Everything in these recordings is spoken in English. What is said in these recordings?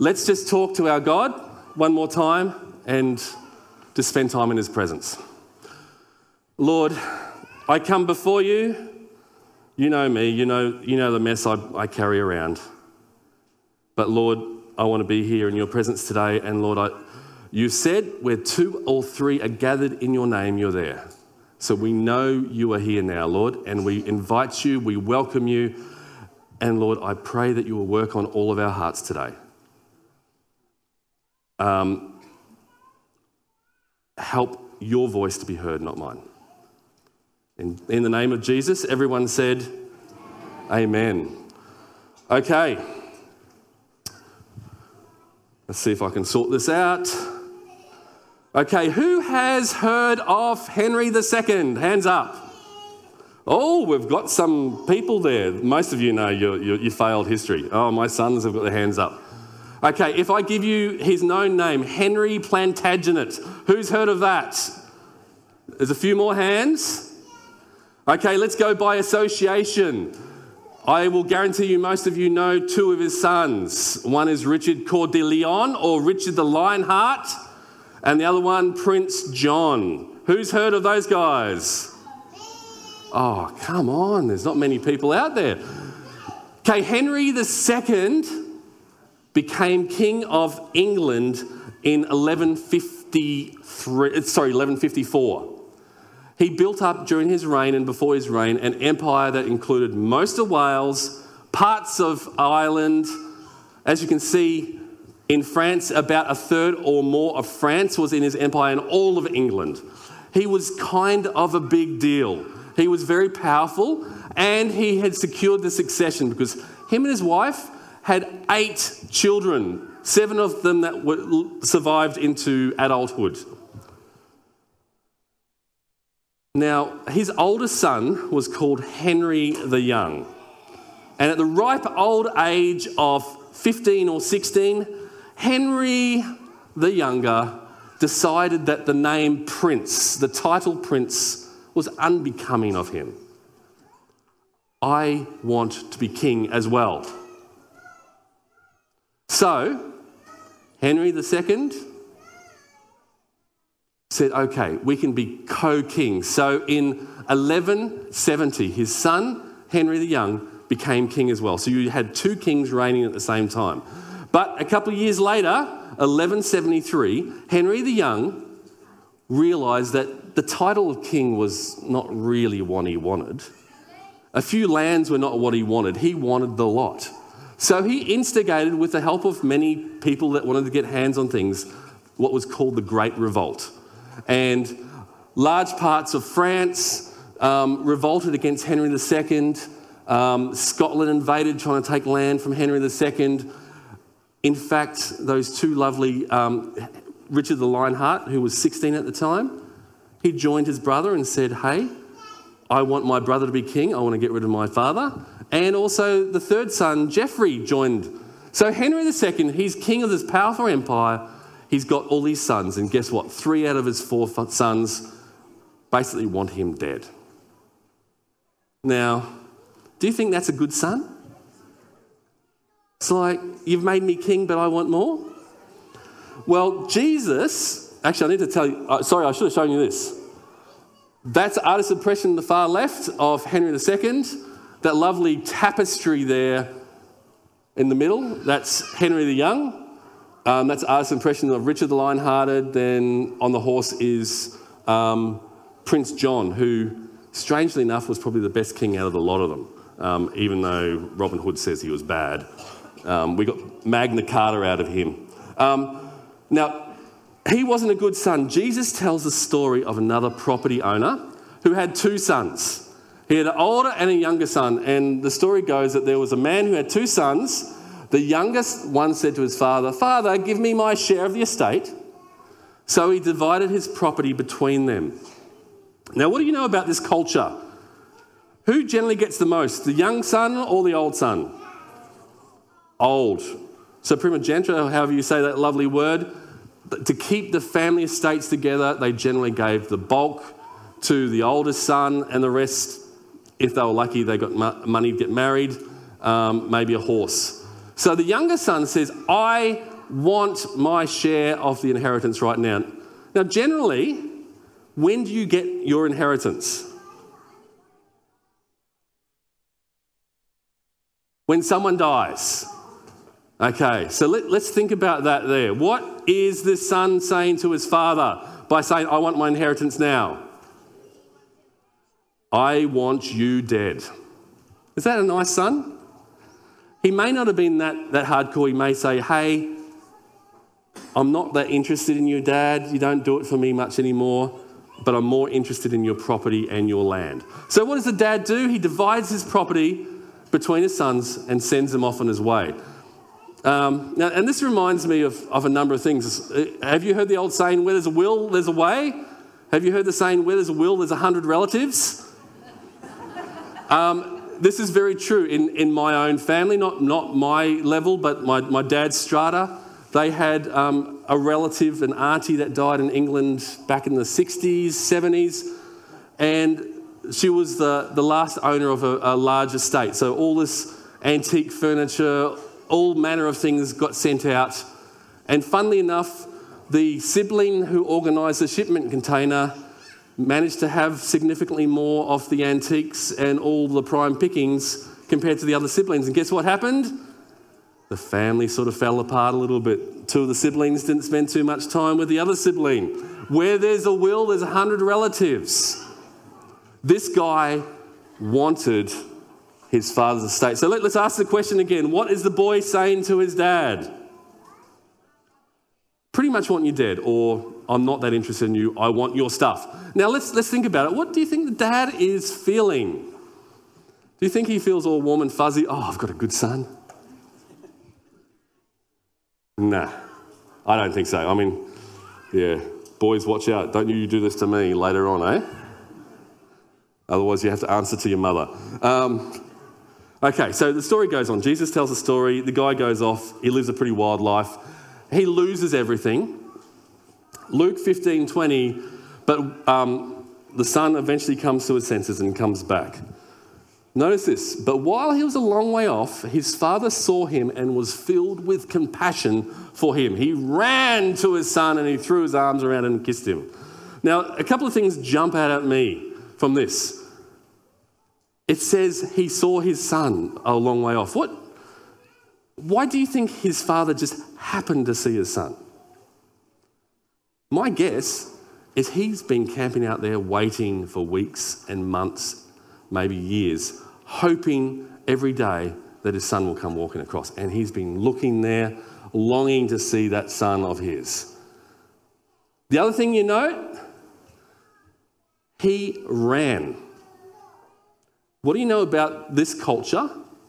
let's just talk to our God one more time and just spend time in His presence. Lord, I come before you. You know me, you know, you know the mess I, I carry around. But Lord, I want to be here in your presence today. And Lord, I, you said where two or three are gathered in your name, you're there. So we know you are here now, Lord, and we invite you, we welcome you. And Lord, I pray that you will work on all of our hearts today. Um, help your voice to be heard, not mine. In, in the name of Jesus, everyone said, Amen. Okay. Let's see if I can sort this out. Okay, who has heard of Henry II? Hands up. Oh, we've got some people there. Most of you know your, your, your, failed history. Oh, my sons have got their hands up. Okay, if I give you his known name, Henry Plantagenet, who's heard of that? There's a few more hands. Okay, let's go by association. I will guarantee you most of you know two of his sons. One is Richard Coeur de Lion or Richard the Lionheart, and the other one, Prince John. Who's heard of those guys? Oh, come on, there's not many people out there. Okay, Henry II became King of England in 1153, sorry, 1154. He built up during his reign and before his reign an empire that included most of Wales, parts of Ireland. As you can see, in France, about a third or more of France was in his empire and all of England. He was kind of a big deal. He was very powerful and he had secured the succession because him and his wife had eight children, seven of them that were, survived into adulthood. Now, his oldest son was called Henry the Young. And at the ripe old age of 15 or 16, Henry the Younger decided that the name Prince, the title Prince, was unbecoming of him. I want to be king as well. So, Henry II said, okay, we can be co king. So in 1170, his son, Henry the Young, became king as well. So you had two kings reigning at the same time. But a couple of years later, 1173, Henry the Young realised that the title of king was not really what he wanted. A few lands were not what he wanted, he wanted the lot. So he instigated, with the help of many people that wanted to get hands on things, what was called the Great Revolt and large parts of France um, revolted against Henry II. Um, Scotland invaded, trying to take land from Henry II. In fact, those two lovely, um, Richard the Lionheart, who was 16 at the time, he joined his brother and said, Hey, I want my brother to be king. I want to get rid of my father. And also the third son, Geoffrey, joined. So Henry II, he's king of this powerful empire he's got all these sons, and guess what? Three out of his four sons basically want him dead. Now, do you think that's a good son? It's like, you've made me king, but I want more? Well, Jesus, actually, I need to tell you, uh, sorry, I should have shown you this. That's artist's impression on the far left of Henry II. That lovely tapestry there in the middle, that's Henry the Young. Um, that's artist's impression of Richard the Lionhearted. Then on the horse is um, Prince John, who, strangely enough, was probably the best king out of the lot of them, um, even though Robin Hood says he was bad. Um, we got Magna Carta out of him. Um, now, he wasn't a good son. Jesus tells the story of another property owner who had two sons. He had an older and a younger son, and the story goes that there was a man who had two sons the youngest one said to his father, Father, give me my share of the estate. So he divided his property between them. Now, what do you know about this culture? Who generally gets the most, the young son or the old son? Old. So, primogeniture, however you say that lovely word, to keep the family estates together, they generally gave the bulk to the oldest son, and the rest, if they were lucky, they got money to get married, um, maybe a horse. So the younger son says, I want my share of the inheritance right now. Now, generally, when do you get your inheritance? When someone dies. Okay, so let, us think about that there. What is the son saying to his father by saying, I want my inheritance now? I want you dead. Is that a nice son? He may not have been that, that hardcore. He may say, Hey, I'm not that interested in your dad. You don't do it for me much anymore, but I'm more interested in your property and your land. So, what does the dad do? He divides his property between his sons and sends them off on his way. Um, now, and this reminds me of, of a number of things. Have you heard the old saying, where there's a will, there's a way? Have you heard the saying, where there's a will, there's a hundred relatives? Um, this is very true in, in my own family, not, not my level, but my, my dad's strata. They had um, a relative, an auntie that died in England back in the 60s, 70s, and she was the, the last owner of a, a large estate. So all this antique furniture, all manner of things got sent out. And funnily enough, the sibling who organised the shipment container managed to have significantly more of the antiques and all the prime pickings compared to the other siblings. And guess what happened? The family sort of fell apart a little bit. Two of the siblings didn't spend too much time with the other sibling. Where there's a will, there's a hundred relatives. This guy wanted his father's estate. So let, us ask the question again what is the boy saying to his dad? Pretty much want you dead, or I'm not that interested in you, I want your stuff. Now let's, let's think about it. What do you think the dad is feeling? Do you think he feels all warm and fuzzy? Oh, I've got a good son. Nah, I don't think so. I mean, yeah, boys, watch out. Don't you do this to me later on, eh? Otherwise, you have to answer to your mother. Um, okay, so the story goes on. Jesus tells a story. The guy goes off. He lives a pretty wild life. He loses everything. Luke 15 20, but um, the son eventually comes to his senses and comes back. Notice this, but while he was a long way off, his father saw him and was filled with compassion for him. He ran to his son and he threw his arms around him and kissed him. Now, a couple of things jump out at me from this. It says he saw his son a long way off. What? Why do you think his father just happened to see his son? My guess is he's been camping out there waiting for weeks and months maybe years, hoping every day that his son will come walking across. And he's been looking there, longing to see that son of his. The other thing you note, he ran. What do you know about this culture?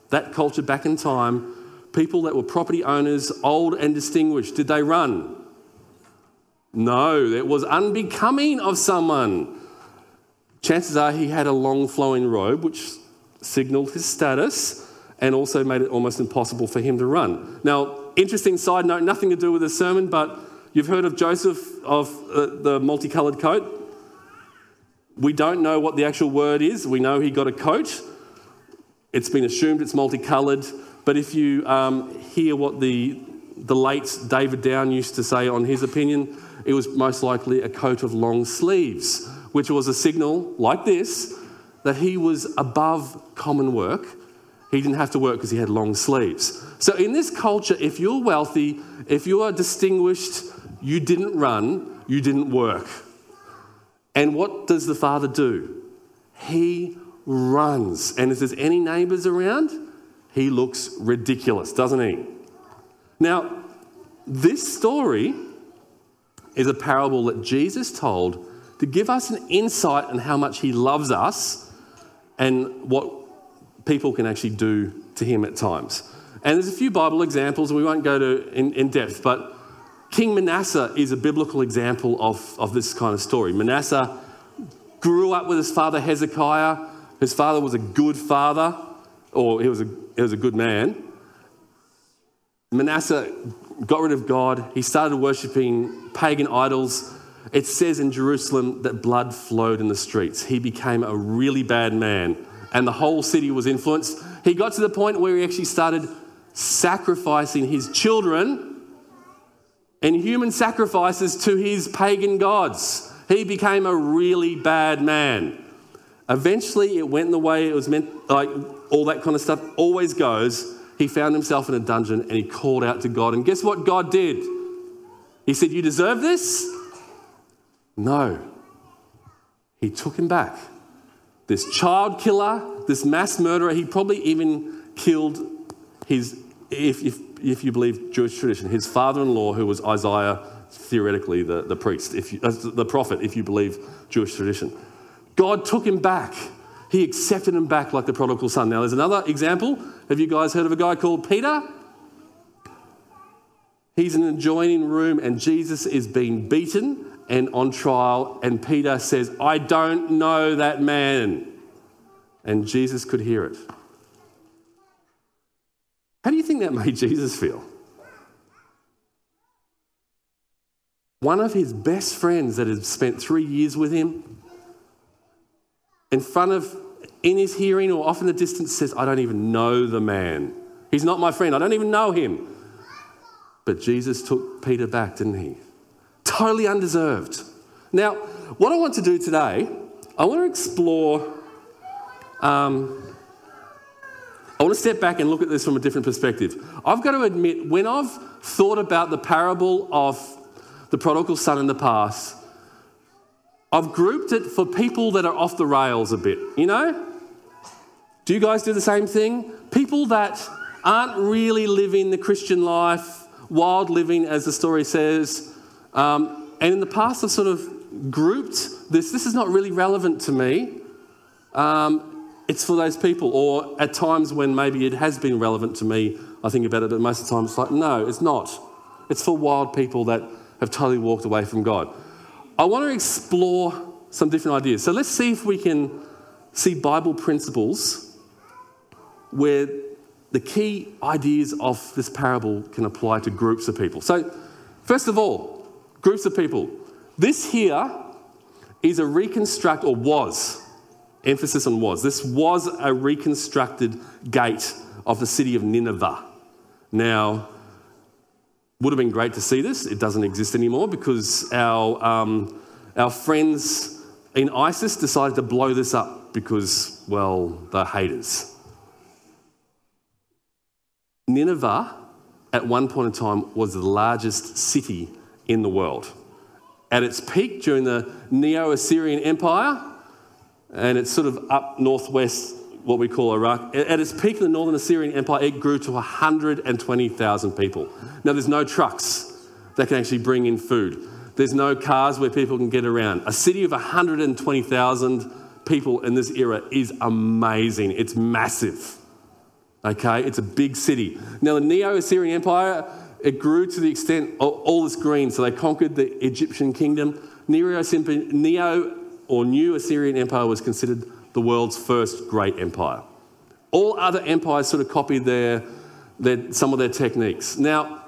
That culture back in time, people that were property owners, old and distinguished, did they run? No, it was unbecoming of someone Chances are he had a long flowing robe, which signaled his status and also made it almost impossible for him to run. Now, interesting side note, nothing to do with the sermon, but you've heard of Joseph of uh, the multicolored coat. We don't know what the actual word is. We know he got a coat. It's been assumed it's multicolored. But if you um, hear what the, the late David Down used to say on his opinion, it was most likely a coat of long sleeves which was a signal like this that he was above common work. He didn't have to work because he had long sleeves. So, in this culture, if you're wealthy, if you are distinguished, you didn't run, you didn't work. And what does the father do? He runs. And if there's any neighbours around, he looks ridiculous, doesn't he? Now, this story is a parable that Jesus told to give us an insight on how much He loves us and what people can actually do to Him at times. And there's a few Bible examples, and we won't go to in, in depth, but King Manasseh is a biblical example of, of this kind of story. Manasseh grew up with his father Hezekiah. His father was a good father, or he was a, he was a good man. Manasseh got rid of God. He started worshiping pagan idols it says in Jerusalem that blood flowed in the streets. He became a really bad man, and the whole city was influenced. He got to the point where he actually started sacrificing his children and human sacrifices to his pagan gods. He became a really bad man. Eventually, it went the way it was meant, like all that kind of stuff always goes. He found himself in a dungeon and he called out to God. And guess what God did? He said, You deserve this? No. He took him back. This child killer, this mass murderer, he probably even killed his, if, if, if you believe Jewish tradition, his father in law, who was Isaiah, theoretically the, the priest, if you, uh, the prophet, if you believe Jewish tradition. God took him back. He accepted him back like the prodigal son. Now, there's another example. Have you guys heard of a guy called Peter? He's in an adjoining room, and Jesus is being beaten and on trial. And Peter says, I don't know that man. And Jesus could hear it. How do you think that made Jesus feel? One of his best friends that had spent three years with him, in front of, in his hearing or off in the distance, says, I don't even know the man. He's not my friend. I don't even know him. But Jesus took Peter back, didn't he? Totally undeserved. Now, what I want to do today, I want to explore. Um, I want to step back and look at this from a different perspective. I've got to admit, when I've thought about the parable of the prodigal son in the past, I've grouped it for people that are off the rails a bit, you know? Do you guys do the same thing? People that aren't really living the Christian life, wild living, as the story says. Um, and in the past, I've sort of grouped this. This is not really relevant to me. Um, it's for those people. Or at times when maybe it has been relevant to me, I think about it, but most of the time it's like, no, it's not. It's for wild people that have totally walked away from God. I want to explore some different ideas. So let's see if we can see Bible principles where the key ideas of this parable can apply to groups of people. So, first of all, groups of people. This here is a reconstruct, or was, emphasis on was. This was a reconstructed gate of the city of Nineveh. Now, would have been great to see this. It doesn't exist anymore because our, um, our friends in ISIS decided to blow this up because, well, they're haters. Nineveh, at one point in time, was the largest city in the world. At its peak during the Neo Assyrian Empire, and it's sort of up northwest, what we call Iraq. At its peak in the Northern Assyrian Empire, it grew to 120,000 people. Now, there's no trucks that can actually bring in food, there's no cars where people can get around. A city of 120,000 people in this era is amazing, it's massive. Okay, it's a big city. Now, the Neo Assyrian Empire, it grew to the extent of all this green. So they conquered the Egyptian kingdom. Neo, Neo or New Assyrian Empire was considered the world's first great empire. All other empires sort of copied their, their, some of their techniques. Now,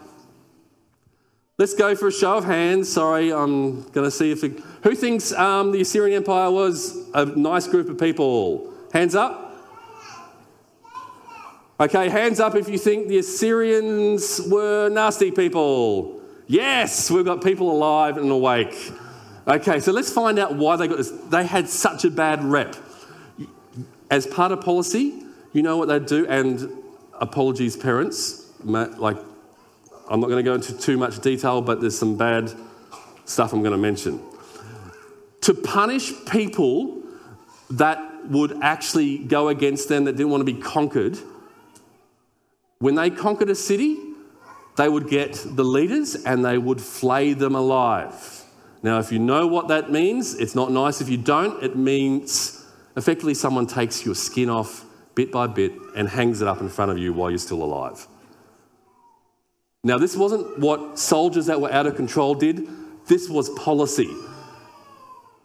let's go for a show of hands. Sorry, I'm going to see if it, who thinks um, the Assyrian Empire was a nice group of people. Hands up. Okay, hands up if you think the Assyrians were nasty people. Yes, we've got people alive and awake. Okay, so let's find out why they got this. They had such a bad rep. As part of policy, you know what they'd do, and apologies, parents. Like, I'm not going to go into too much detail, but there's some bad stuff I'm going to mention. To punish people that would actually go against them, that didn't want to be conquered, when they conquered a city, they would get the leaders and they would flay them alive. Now, if you know what that means, it's not nice if you don't. It means effectively someone takes your skin off bit by bit and hangs it up in front of you while you're still alive. Now, this wasn't what soldiers that were out of control did, this was policy.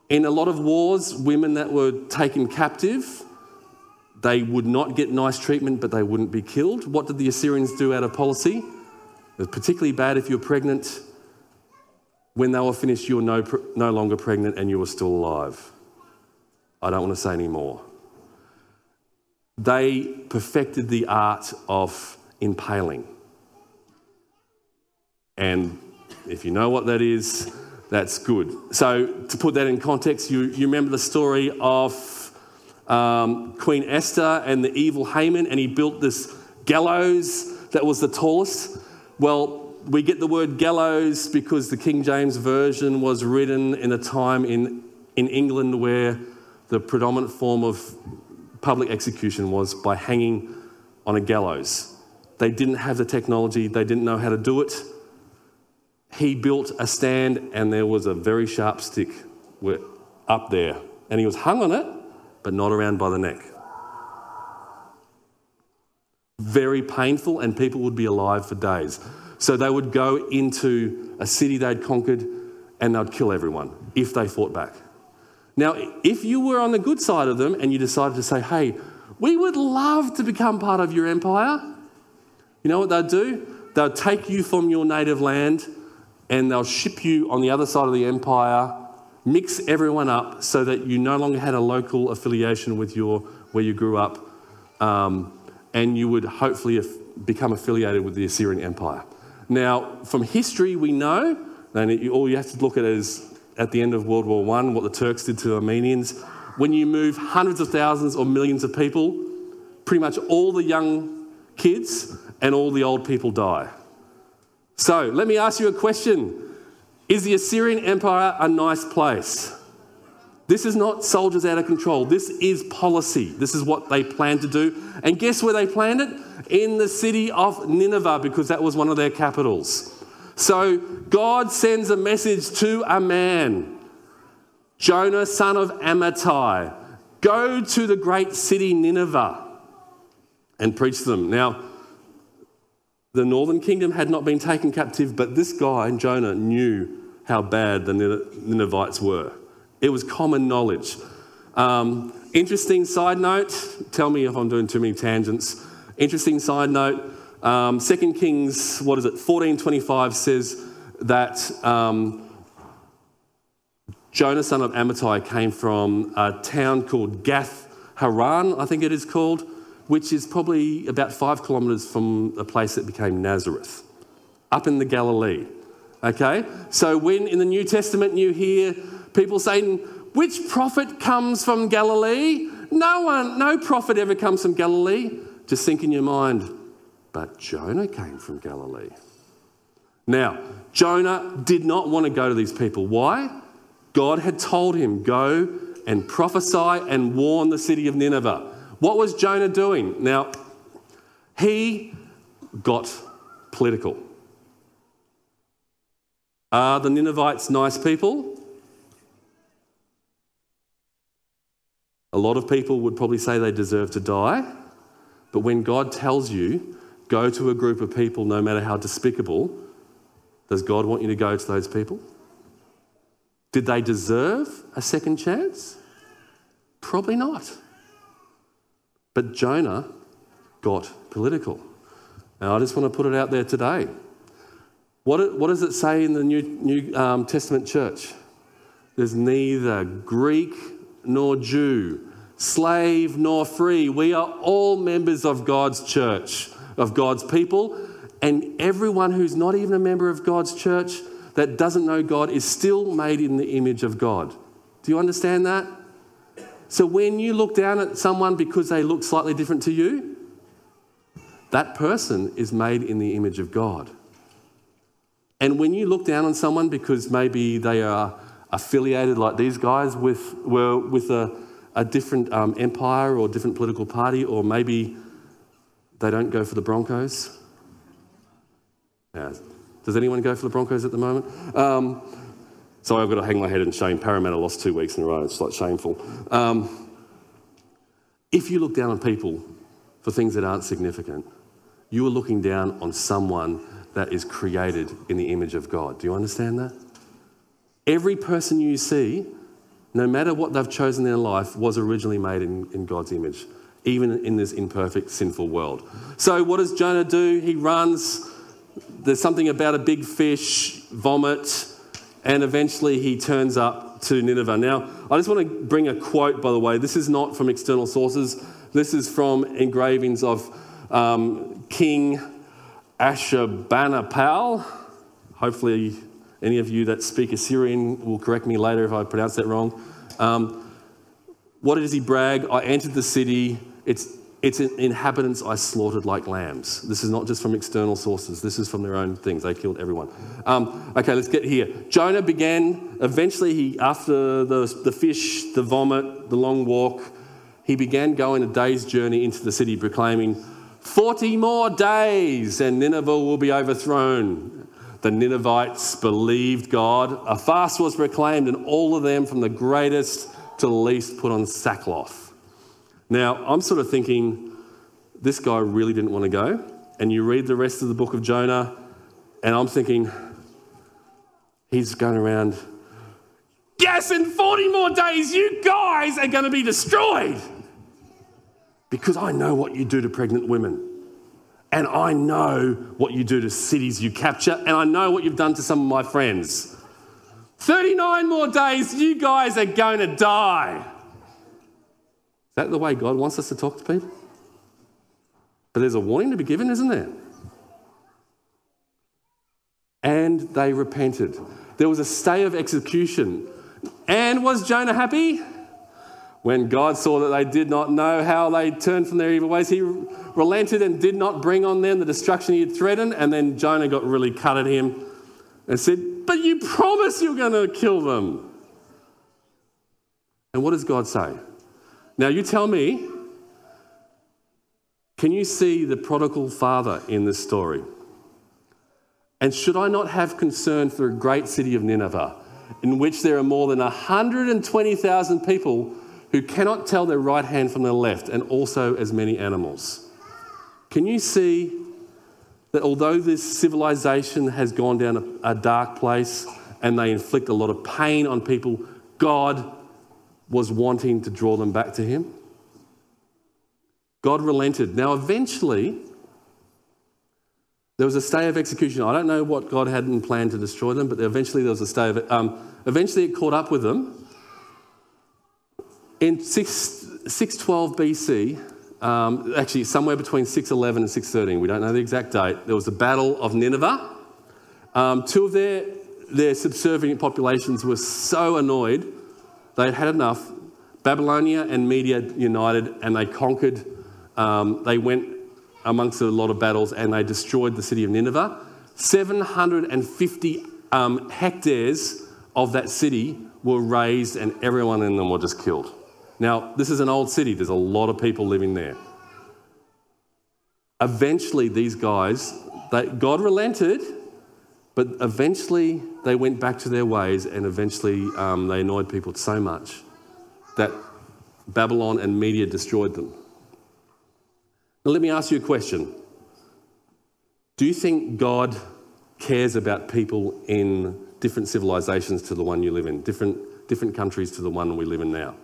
In a lot of wars, women that were taken captive they would not get nice treatment, but they wouldn't be killed. What did the Assyrians do out of policy? It was particularly bad if you were pregnant. When they were finished, you were no, no longer pregnant and you were still alive. I don't want to say any more. They perfected the art of impaling. And If you know what that is, that's good. So, to put that in context, you, you remember the story of um, Queen Esther and the evil Haman, and he built this gallows that was the tallest. Well, we get the word gallows because the King James Version was written in a time in, in England where the predominant form of public execution was by hanging on a gallows. They didn't have the technology, they didn't know how to do it. He built a stand, and there was a very sharp stick up there, and he was hung on it, but not around by the neck. Very painful, and people would be alive for days. So they would go into a city they'd conquered and they'd kill everyone if they fought back. Now, if you were on the good side of them and you decided to say, hey, we would love to become part of your empire, you know what they'd do? They'll take you from your native land and they'll ship you on the other side of the empire, mix everyone up so that you no longer had a local affiliation with your where you grew up, um, and you would hopefully become affiliated with the Assyrian Empire. Now, from history, we know, and all you have to look at is at the end of World War I, what the Turks did to the Armenians. When you move hundreds of thousands or millions of people, pretty much all the young kids and all the old people die. So let me ask you a question Is the Assyrian Empire a nice place? This is not soldiers out of control. This is policy. This is what they plan to do. And guess where they planned it? In the city of Nineveh, because that was one of their capitals. So God sends a message to a man, Jonah, son of Amittai. Go to the great city Nineveh and preach to them. Now, the northern kingdom had not been taken captive, but this guy, Jonah, knew how bad the Ninevites were. It was common knowledge. Um, interesting side note, tell me if I'm doing too many tangents. Interesting side note, um, 2 Kings, what is it, 1425 says that um, Jonah, son of Amittai, came from a town called Gath Haran, I think it is called, which is probably about five kilometres from a place that became Nazareth, up in the Galilee. Okay? So when in the New Testament you hear people saying, which prophet comes from Galilee? No one, no prophet ever comes from Galilee. Just think in your mind, but Jonah came from Galilee. Now, Jonah did not want to go to these people. Why? God had told him, Go and prophesy and warn the city of Nineveh. What was Jonah doing? Now, he got political. Are the Ninevites nice people? A lot of people would probably say they deserve to die. But when God tells you go to a group of people, no matter how despicable, does God want you to go to those people? Did they deserve a second chance? Probably not. But Jonah got political. Now, I just want to put it out there today. What, what does it say in the New, New um, Testament church? There's neither Greek nor Jew, slave nor free. We are all members of God's church of God's people. And everyone who's not even a member of God's church that doesn't know God is still made in the image of God. Do you understand that? So when you look down at someone because they look slightly different to you, that person is made in the image of God. And when you look down on someone because maybe they are affiliated, like these guys, with, were with a, a different um, empire or different political party, or maybe they don't go for the Broncos. Yeah. Does anyone go for the Broncos at the moment? Um, sorry, I've got to hang my head in shame. Parramatta lost two weeks in a row. It's like shameful. Um, if you look down on people for things that aren't significant, you are looking down on someone that is created in the image of God. Do you understand that? Every person you see, no matter what they've chosen in their life, was originally made in, in God's image even in this imperfect, sinful world. So, what does Jonah do? He runs. There's something about a big fish, vomit, and eventually he turns up to Nineveh. Now, I just want to bring a quote, by the way. This is not from external sources, this is from engravings of um, King Ashurbanipal. Hopefully, Any of you that speak Assyrian will correct me later if I pronounce that wrong. Um, what does he brag? I entered the city. Its, its inhabitants I slaughtered like lambs. This is not just from external sources, this is from their own things. They killed everyone. Um, okay, let's get here. Jonah began, eventually, he, after the, the fish, the vomit, the long walk, he began going a day's journey into the city, proclaiming, 40 more days and Nineveh will be overthrown. The Ninevites believed God. A fast was proclaimed, and all of them, from the greatest to the least, put on sackcloth. Now, I'm sort of thinking, this guy really didn't want to go. And you read the rest of the book of Jonah, and I'm thinking, he's going around, yes, in 40 more days, you guys are going to be destroyed because I know what you do to pregnant women. And I know what you do to cities you capture, and I know what you've done to some of my friends. 39 more days, you guys are going to die. That the way God wants us to talk to people? But there's a warning to be given, isn't there? And they repented. There was a stay of execution. And was Jonah happy? When God saw that they did not know how they turned from their evil ways, he relented and did not bring on them the destruction he had threatened. And then Jonah got really cut at him and said, But you promised you're going to kill them. And what does God say? Now, you tell me, can you see the prodigal father in this story? And should I not have concern for a great city of Nineveh, in which there are more than 120,000 people who cannot tell their right hand from their left, and also as many animals. Can you see that although this civilization has gone down a, a dark place and they inflict a lot of pain on people, God was wanting to draw them back to Him? God relented. Now, eventually, there was a stay of execution. I don't know what God had in plan to destroy them, but eventually there was a stay of it. Um, eventually, it caught up with them in 6, 612 BC, um, actually somewhere between 611 and 613, we don't know the exact date, there was the Battle of Nineveh. Um, two of their, their subservient populations were so annoyed, they had had enough. Babylonia and Media united and they conquered, um, they went amongst a lot of battles and they destroyed the city of Nineveh. 750 um, hectares of that city were razed and everyone in them were just killed. Now, this is an old city, there's a lot of people living there. Eventually, these guys, they, God relented, but eventually they went back to their ways and eventually um, they annoyed people so much that Babylon and Media destroyed them. Now, let me ask you a question Do you think God cares about people in different civilizations to the one you live in, different, different countries to the one we live in now?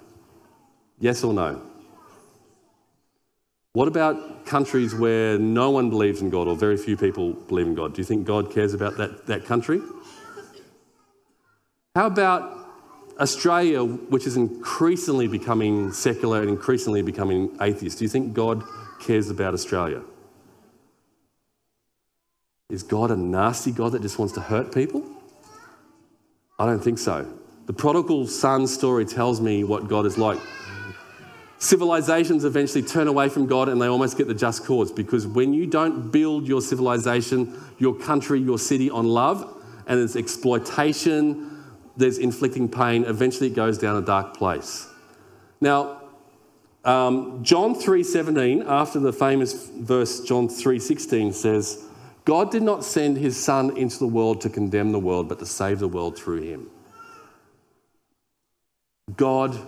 Yes or no? What about countries where no one believes in God or very few people believe in God? Do you think God cares about that, that country? How about Australia, which is increasingly becoming secular and increasingly becoming atheist? Do you think God cares about Australia? Is God a nasty God that just wants to hurt people? I don't think so. The prodigal son story tells me what God is like. Civilizations eventually turn away from God and they almost get the just cause because when you don't build your civilization, your country, your city on love, and there's exploitation, there's inflicting pain, eventually it goes down a dark place. Now, um, John 3:17, after the famous verse John 3:16 says, God did not send his son into the world to condemn the world, but to save the world through him. God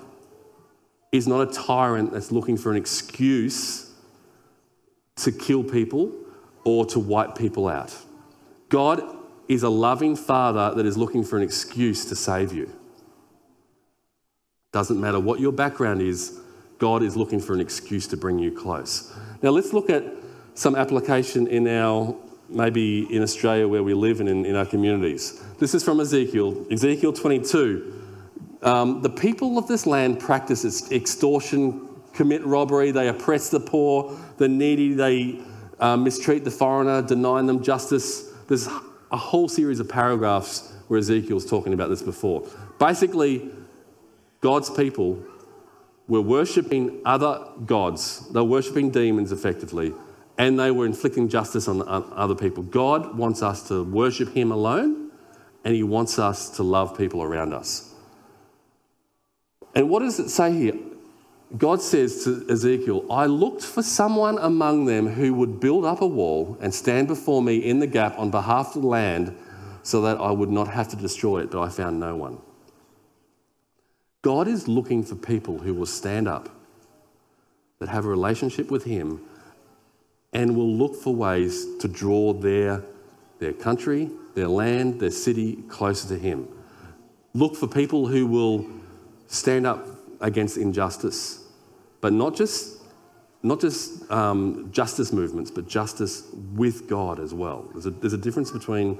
is not a tyrant that's looking for an excuse to kill people or to wipe people out. God is a loving father that is looking for an excuse to save you. Doesn't matter what your background is, God is looking for an excuse to bring you close. Now, let's look at some application in our, maybe in Australia where we live and in, in our communities. This is from Ezekiel, Ezekiel 22. Um, the people of this land practice extortion, commit robbery, they oppress the poor, the needy, they uh, mistreat the foreigner, denying them justice. There's a whole series of paragraphs where Ezekiel's talking about this before. Basically, God's people were worshipping other gods, they were worshipping demons effectively, and they were inflicting justice on other people. God wants us to worship Him alone, and He wants us to love people around us. And what does it say here? God says to Ezekiel, I looked for someone among them who would build up a wall and stand before me in the gap on behalf of the land so that I would not have to destroy it, but I found no one. God is looking for people who will stand up, that have a relationship with Him, and will look for ways to draw their, their country, their land, their city closer to Him. Look for people who will stand up against injustice, but not just, not just um, justice movements, but justice with God as well. There's a, there's a difference between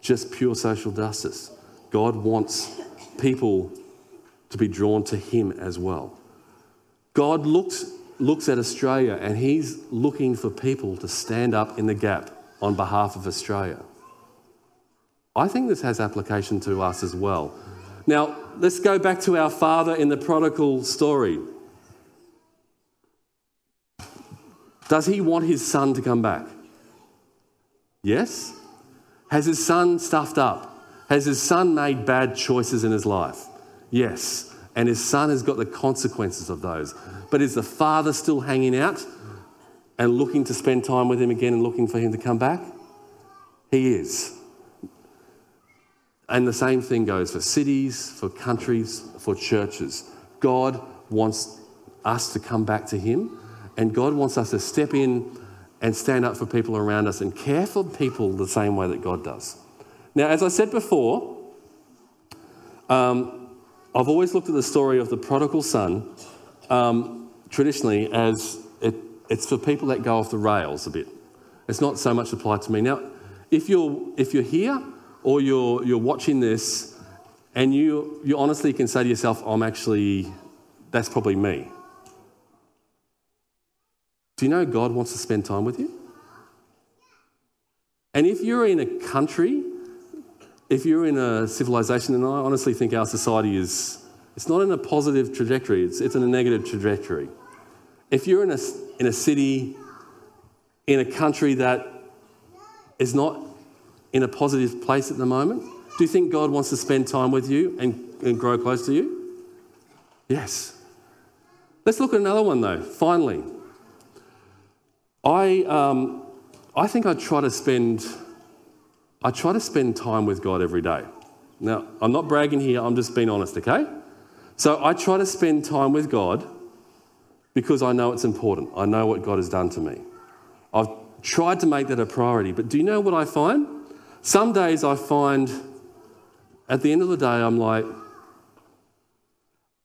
just pure social justice. God wants people to be drawn to Him as well. God looks, looks at Australia and He's looking for people to stand up in the gap on behalf of Australia. I think this has application to us as well. Now, let's go back to our father in the prodigal story. Does he want his son to come back? Yes. Has his son stuffed up? Has his son made bad choices in his life? Yes. And his son has got the consequences of those. But is the father still hanging out and looking to spend time with him again and looking for him to come back? He is. And the same thing goes for cities, for countries, for churches. God wants us to come back to Him, and God wants us to step in and stand up for people around us and care for people the same way that God does. Now, as I said before, um, I've always looked at the story of the prodigal son um, traditionally as it, it's for people that go off the rails a bit. It's not so much applied to me. Now, if you're, if you're here or you're, you're watching this and you, you honestly can say to yourself, I'm actually, that's probably me. Do you know God wants to spend time with you? And if you're in a country, if you're in a civilization, and I honestly think our society is, it's not in a positive trajectory, it's, it's in a negative trajectory. If you're in a, in a city, in a country that is not in a positive place at the moment? Do you think God wants to spend time with you and, and grow close to you? Yes. Let's look at another one though. Finally, I, um, I think I try to spend I try to spend time with God every day. Now, I'm not bragging here, I'm just being honest, okay? So I try to spend time with God because I know it's important. I know what God has done to me. I've tried to make that a priority, but do you know what I find? Some days I find at the end of the day, I'm like,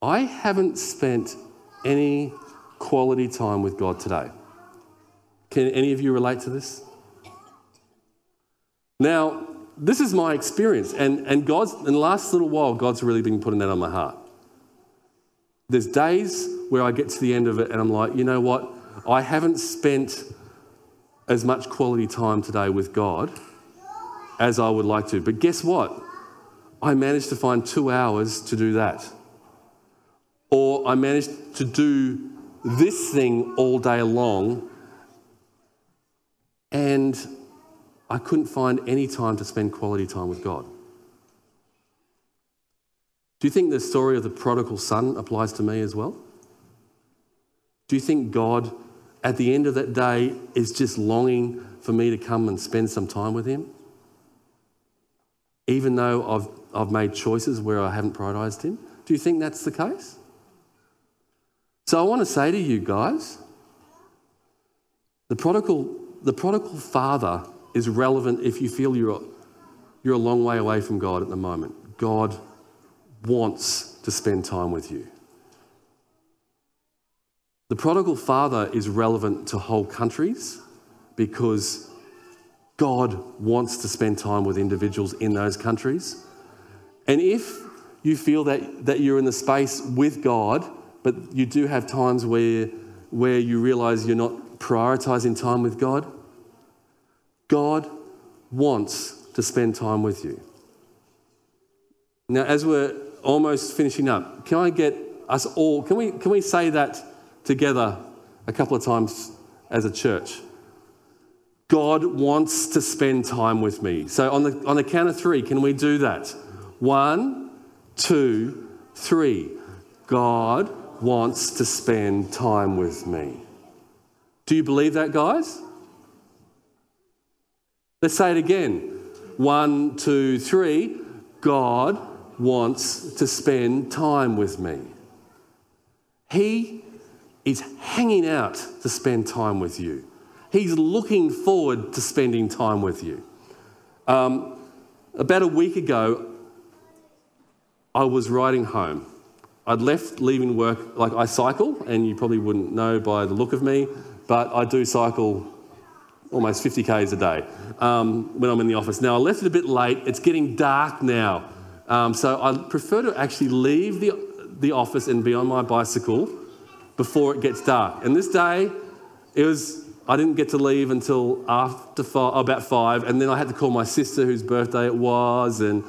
I haven't spent any quality time with God today. Can any of you relate to this? Now, this is my experience, and, and God's in the last little while, God's really been putting that on my heart. There's days where I get to the end of it and I'm like, you know what? I haven't spent as much quality time today with God as I would like to. But guess what? I managed to find two hours to do that. Or I managed to do this thing all day long and I couldn't find any time to spend quality time with God. Do you think the story of the prodigal son applies to me as well? Do you think God, at the end of that day, is just longing for me to come and spend some time with Him? Even though I've, I've made choices where I haven't prioritized Him? Do you think that's the case? So I want to say to you guys the prodigal, the prodigal father is relevant if you feel you're, you're a long way away from God at the moment. God wants to spend time with you. The prodigal father is relevant to whole countries because God wants to spend time with individuals in those countries. And if you feel that, that you're in the space with God, but you do have times where, where you realize you're not prioritizing time with God, God wants to spend time with you. Now, as we're almost finishing up, can I get us all, can we, can we say that together a couple of times as a church? God wants to spend time with me. So, on the, on the count of three, can we do that? One, two, three. God wants to spend time with me. Do you believe that, guys? Let's say it again. One, two, three. God wants to spend time with me. He is hanging out to spend time with you. He's looking forward to spending time with you. Um, about a week ago, I was riding home. I'd left leaving work, like I cycle, and you probably wouldn't know by the look of me, but I do cycle almost 50 k's a day um, when I'm in the office. Now, I left it a bit late. It's getting dark now. Um, so I prefer to actually leave the, the office and be on my bicycle before it gets dark. And this day, it was I didn't get to leave until after five, about five, and then I had to call my sister whose birthday it was. And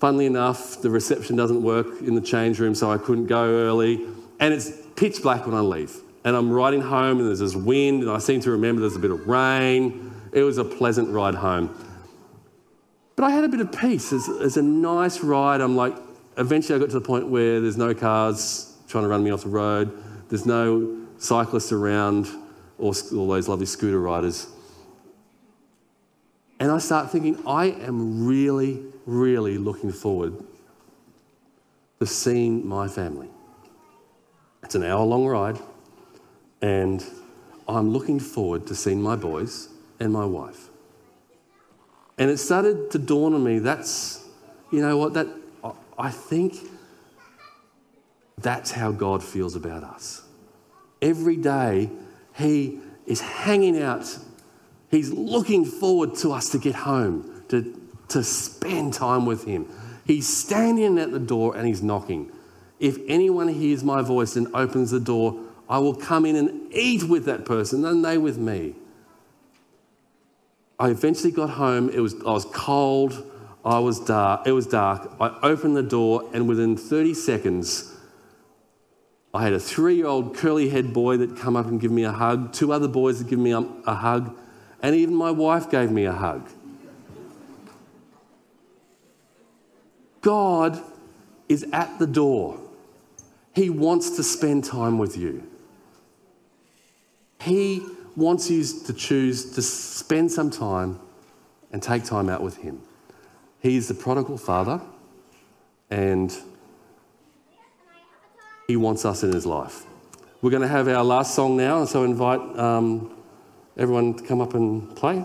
funnily enough, the reception doesn't work in the change room, so I couldn't go early. And it's pitch black when I leave. And I'm riding home, and there's this wind, and I seem to remember there's a bit of rain. It was a pleasant ride home. But I had a bit of peace. It's, it's a nice ride. I'm like, eventually I got to the point where there's no cars trying to run me off the road, there's no cyclists around or all those lovely scooter riders. And I start thinking, I am really, really looking forward to seeing my family. It's an hour long ride, and I'm looking forward to seeing my boys and my wife. And it started to dawn on me that's, you know what, that I think that's how God feels about us. Every day, he is hanging out. He's looking forward to us to get home, to, to spend time with Him. He's standing at the door and He's knocking. If anyone hears my voice and opens the door, I will come in and eat with that person, and they with me. I eventually got home. It was, I was cold. I was dark. It was dark. I opened the door, and within 30 seconds, I had a three year old curly head boy that come up and give me a hug, two other boys that give me a, a hug, and even my wife gave me a hug. God is at the door. He wants to spend time with you. He wants you to choose to spend some time and take time out with Him. He is the prodigal father, and he wants us in His life. We're going to have our last song now, so invite um, everyone to come up and play.